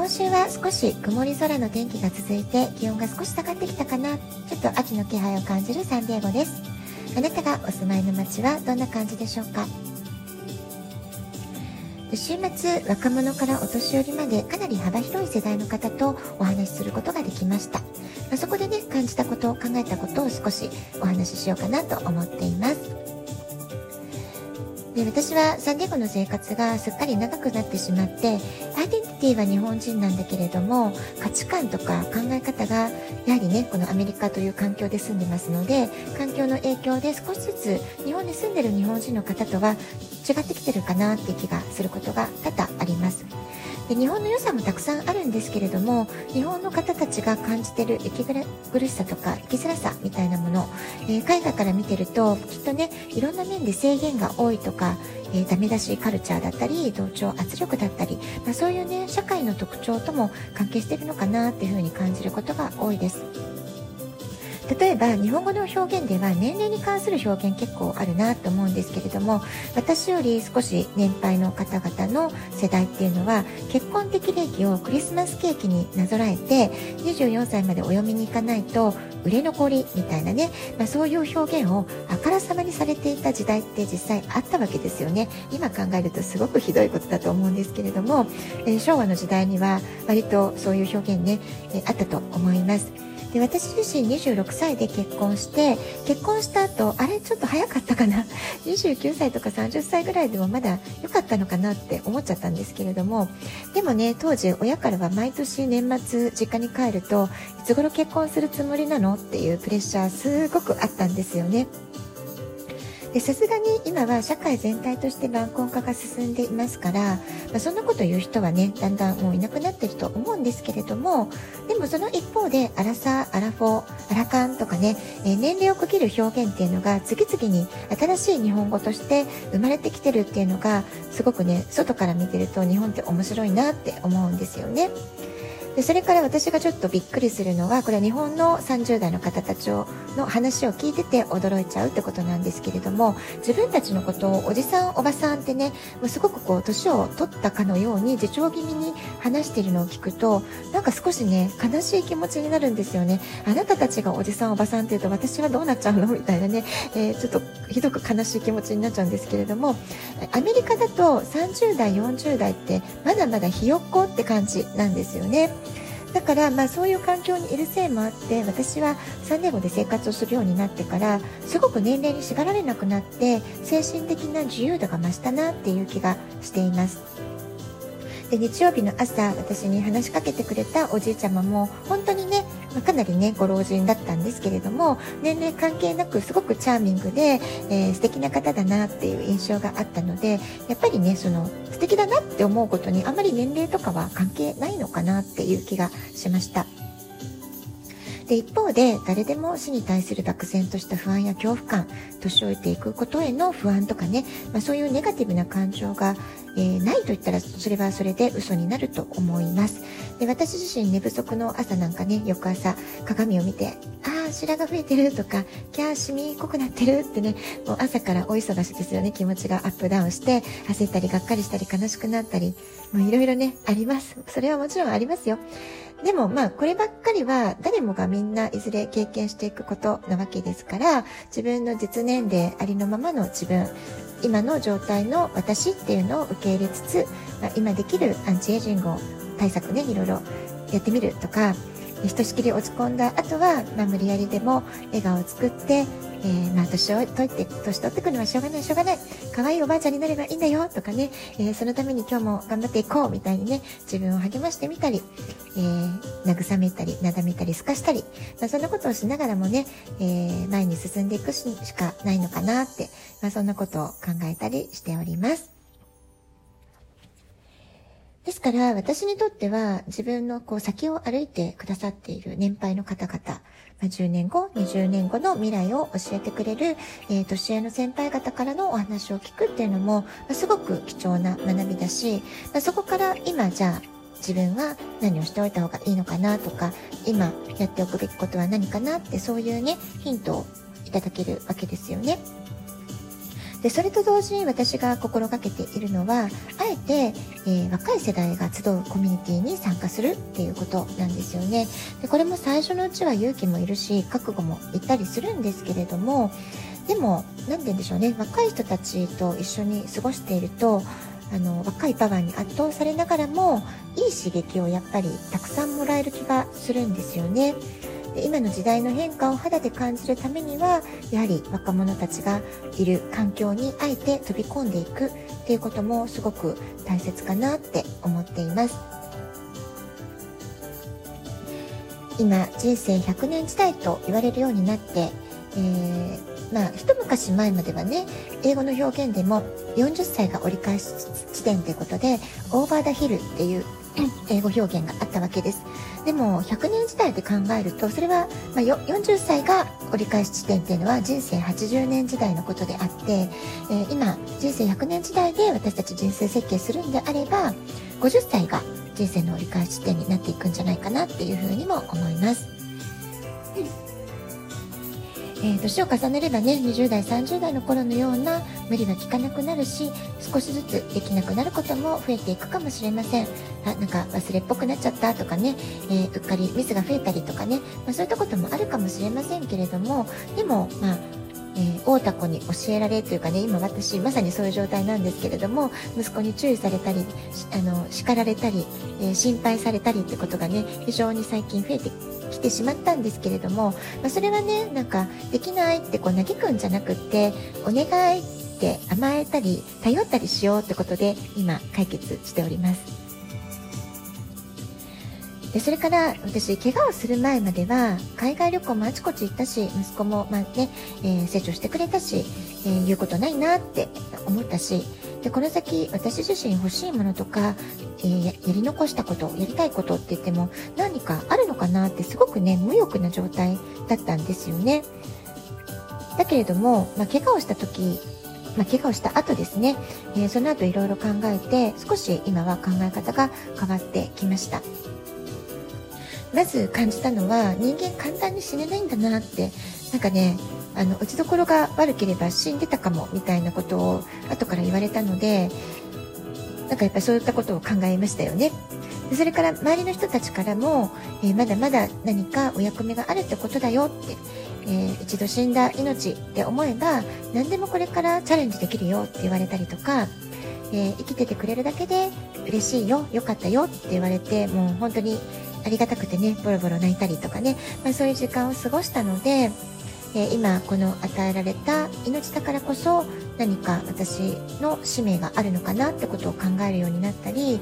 今週は少し曇り空の天気が続いて気温が少し下がってきたかな。ちょっと秋の気配を感じるサンディエゴです。あなたがお住まいの街はどんな感じでしょうか？週末若者からお年寄りまでかなり幅広い世代の方とお話しすることができました。そこでね感じたことを考えたことを少しお話ししようかなと思っています。で私はサンディエゴの生活がすっかり長くなってしまってアイデンティティは日本人なんだけれども価値観とか考え方がやはりねこのアメリカという環境で住んでますので環境の影響で少しずつ日本に住んでる日本人の方とは違ってきてるかなって気がすることが多々あります。で日本の良さもたくさんあるんですけれども日本の方たちが感じてる息苦しさとか生きづらさみたいなもの、えー、海外から見てるときっとねいろんな面で制限が多いとか、えー、ダメ出しカルチャーだったり同調圧力だったり、まあ、そういうね社会の特徴とも関係してるのかなっていうふうに感じることが多いです。例えば日本語の表現では年齢に関する表現結構あるなと思うんですけれども私より少し年配の方々の世代っていうのは結婚的礼儀をクリスマスケーキになぞらえて24歳までお嫁に行かないと売れ残りみたいなね、まあ、そういう表現をあからさまにされていた時代って実際あったわけですよね今考えるとすごくひどいことだと思うんですけれども、えー、昭和の時代には割とそういう表現ね、えー、あったと思います。で私自身26歳で結婚して結婚した後あれちょっと早かったかな？29歳とか30歳ぐらいでもまだ良かったのかなって思っちゃったんですけれども。でもね当時親からは毎年年末実家に帰るといつ頃結婚するつもりなの？っていうプレッシャーすごくあったんですよね。でさすがに今は社会全体として晩婚化が進んでいますから、まあ、そんなこと言う人はねだんだんもういなくなってると思うんですけれどもでもその一方でアラサーアラフォーアラカンとかね、えー、年齢を区切る表現っていうのが次々に新しい日本語として生まれてきてるっていうのがすごくね外から見てると日本って面白いなって思うんですよね。でそれから私がちょっとびっくりするのはこれは日本の30代の方たちの話を聞いてて驚いちゃうってことなんですけれども自分たちのことをおじさんおばさんってねもうすごくこう年を取ったかのように自重気味に話しているのを聞くとなんか少しね悲しい気持ちになるんですよねあなたたちがおじさんおばさんっていうと私はどうなっちゃうの？みたいなね、えー、ちょっとひどく悲しい気持ちになっちゃうんですけれどもアメリカだと30代40代ってまだまだひよっこって感じなんですよね。だからまあそういう環境にいるせいもあって私はサンディエゴで生活をするようになってからすごく年齢に縛られなくなって精神的な自由度が増したなっていう気がしています。で日曜日の朝私に話しかけてくれたおじいちゃまも本当にねまあ、かなりねご老人だったんですけれども年齢関係なくすごくチャーミングで、えー、素敵な方だなっていう印象があったのでやっぱりねその素敵だなって思うことにあまり年齢とかは関係ないのかなっていう気がしました。で一方で誰でも死に対する漠然とした不安や恐怖感年老いていくことへの不安とかね、まあ、そういうネガティブな感情が、えー、ないと言ったらそれはそれで嘘になると思います。で私自身寝不足の朝なんかね翌朝鏡を見てああ白が増えてるとかキャーシミ濃くなってるってねもう朝からお忙しですよね。気持ちがアップダウンして焦ったりがっかりしたり悲しくなったりもういろいろねあります。それはもちろんありますよ。でもまあこればっかりは誰もがみんないずれ経験していくことなわけですから自分の実年齢ありのままの自分今の状態の私っていうのを受け入れつつ、まあ、今できるアンチエイジングを対策ねいろいろやってみるとかひとしきり落ち込んだ後は、まあ、無理やりでも笑顔を作ってえー、まあ、年を取って、年取ってくるのはしょうがない、しょうがない。可愛いおばあちゃんになればいいんだよ、とかね、えー、そのために今日も頑張っていこう、みたいにね、自分を励ましてみたり、えー、慰めたり、なだめたり、すかしたり、まあ、そんなことをしながらもね、え前に進んでいくしかないのかなって、まあ、そんなことを考えたりしております。ですから私にとっては自分のこう先を歩いてくださっている年配の方々、ま、10年後、20年後の未来を教えてくれる、えー、年上の先輩方からのお話を聞くっていうのも、ま、すごく貴重な学びだし、まあ、そこから今じゃあ自分は何をしておいた方がいいのかなとか今やっておくべきことは何かなってそういうねヒントをいただけるわけですよね。でそれと同時に私が心がけているのはあえて、えー、若い世代が集うコミュニティに参加するっていうことなんですよねでこれも最初のうちは勇気もいるし覚悟もいったりするんですけれどもでも何て言うんでしょうね若い人たちと一緒に過ごしているとあの若いパワーに圧倒されながらもいい刺激をやっぱりたくさんもらえる気がするんですよね。で今の時代の変化を肌で感じるためにはやはり若者たちがいる環境にあえて飛び込んでいくっていうこともすごく大切かなって思っています今人生100年時代と言われるようになって、えー、まあ一昔前まではね英語の表現でも40歳が折り返し地点ということでオーバーダヒルっていう英語表現があったわけです。でも100年時代で考えるとそれは、まあ、40歳が折り返し地点っていうのは人生80年時代のことであって、えー、今人生100年時代で私たち人生設計するんであれば50歳が人生の折り返し地点になっていくんじゃないかなっていうふうにも思います。えー、年を重ねればね20代30代の頃のような無理は効かなくなるし少しずつできなくなることも増えていくかもしれません。あなんか忘れっぽくなっちゃったとかね、えー、うっかりミスが増えたりとかね、まあ、そういったこともあるかもしれませんけれどもでもまあえー、大田子に教えられというかね今私まさにそういう状態なんですけれども息子に注意されたりあの叱られたり、えー、心配されたりってことがね非常に最近増えて来てしまったんですけれども、まあ、それはねなんかできないってこう嘆くんじゃなくってお願いって甘えたり頼ったりしようってことで今解決しております。でそれから私怪我をする前までは海外旅行もあちこち行ったし息子も、まあねえー、成長してくれたし、えー、言うことないなって思ったしでこの先私自身欲しいものとか、えー、やり残したことやりたいことって言っても何かあるのかなってすごくね無欲な状態だったんですよね。だけれども、まあ、怪我をした時まあ、怪我をした後ですね、えー、その後いろいろ考えて少し今は考え方が変わってきました。まず感じたのは人間簡単に死ねないんだなってなんかねあの打ちどころが悪ければ死んでたかもみたいなことを後から言われたのでなんかやっぱそういったことを考えましたよね。でそれから周りの人たちからも、えー、まだまだ何かお役目があるってことだよって、えー、一度死んだ命って思えば何でもこれからチャレンジできるよって言われたりとか、えー、生きててくれるだけで嬉しいよよかったよって言われてもう本当にありがたくてねボロボロ泣いたりとかね、まあ、そういう時間を過ごしたのでえー、今この与えられた命だからこそ何か私の使命があるのかなってことを考えるようになったり、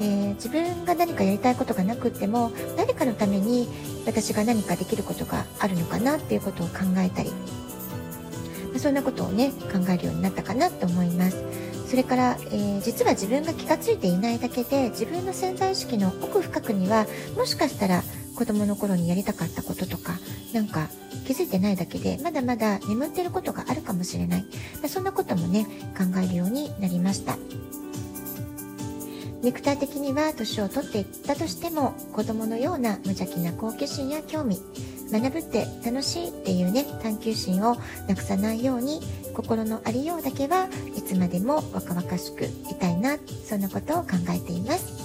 えー、自分が何かやりたいことがなくっても誰かのために私が何かできることがあるのかなっていうことを考えたり、まあ、そんなことをね考えるようになったかなと思います。それから、えー、実は自分が気が付いていないだけで自分の潜在意識の奥深くにはもしかしたら子供の頃にやりたかったこととかなんか気づいてないだけでまだまだ眠ってることがあるかもしれない、まあ、そんなこともね考えるようになりました。ネクター的には年を取っていったとしても子供のような無邪気な好奇心や興味学ぶって楽しいっていうね探求心をなくさないように心のありようだけはいつまでも若々しくいたいなそんなことを考えています。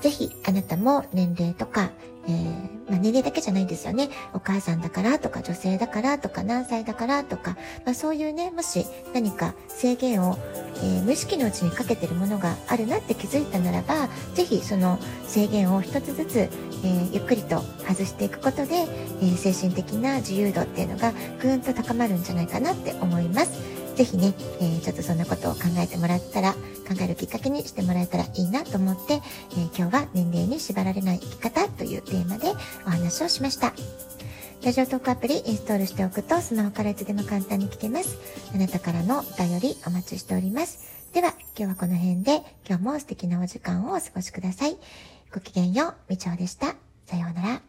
是非あなたも年齢とか、えー、まあ、年齢だけじゃないですよね。お母さんだからとか女性だからとか何歳だからとか、まあ、そういうね、もし何か制限を、えー、無意識のうちにかけてるものがあるなって気づいたならば、ぜひその制限を一つずつ、えー、ゆっくりと外していくことで、え精神的な自由度っていうのがぐーんと高まるんじゃないかなって思います。ぜひね、えー、ちょっとそんなことを考えてもらったら、考えるきっかけにしてもらえたらいいなと思って、えー、今日は年齢に縛られない生き方というテーマでお話をしました。ラジオトークアプリインストールしておくとスマホからいつでも簡単に聞けます。あなたからのお便りお待ちしております。では、今日はこの辺で、今日も素敵なお時間をお過ごしください。ごきげんよう、みちおでした。さようなら。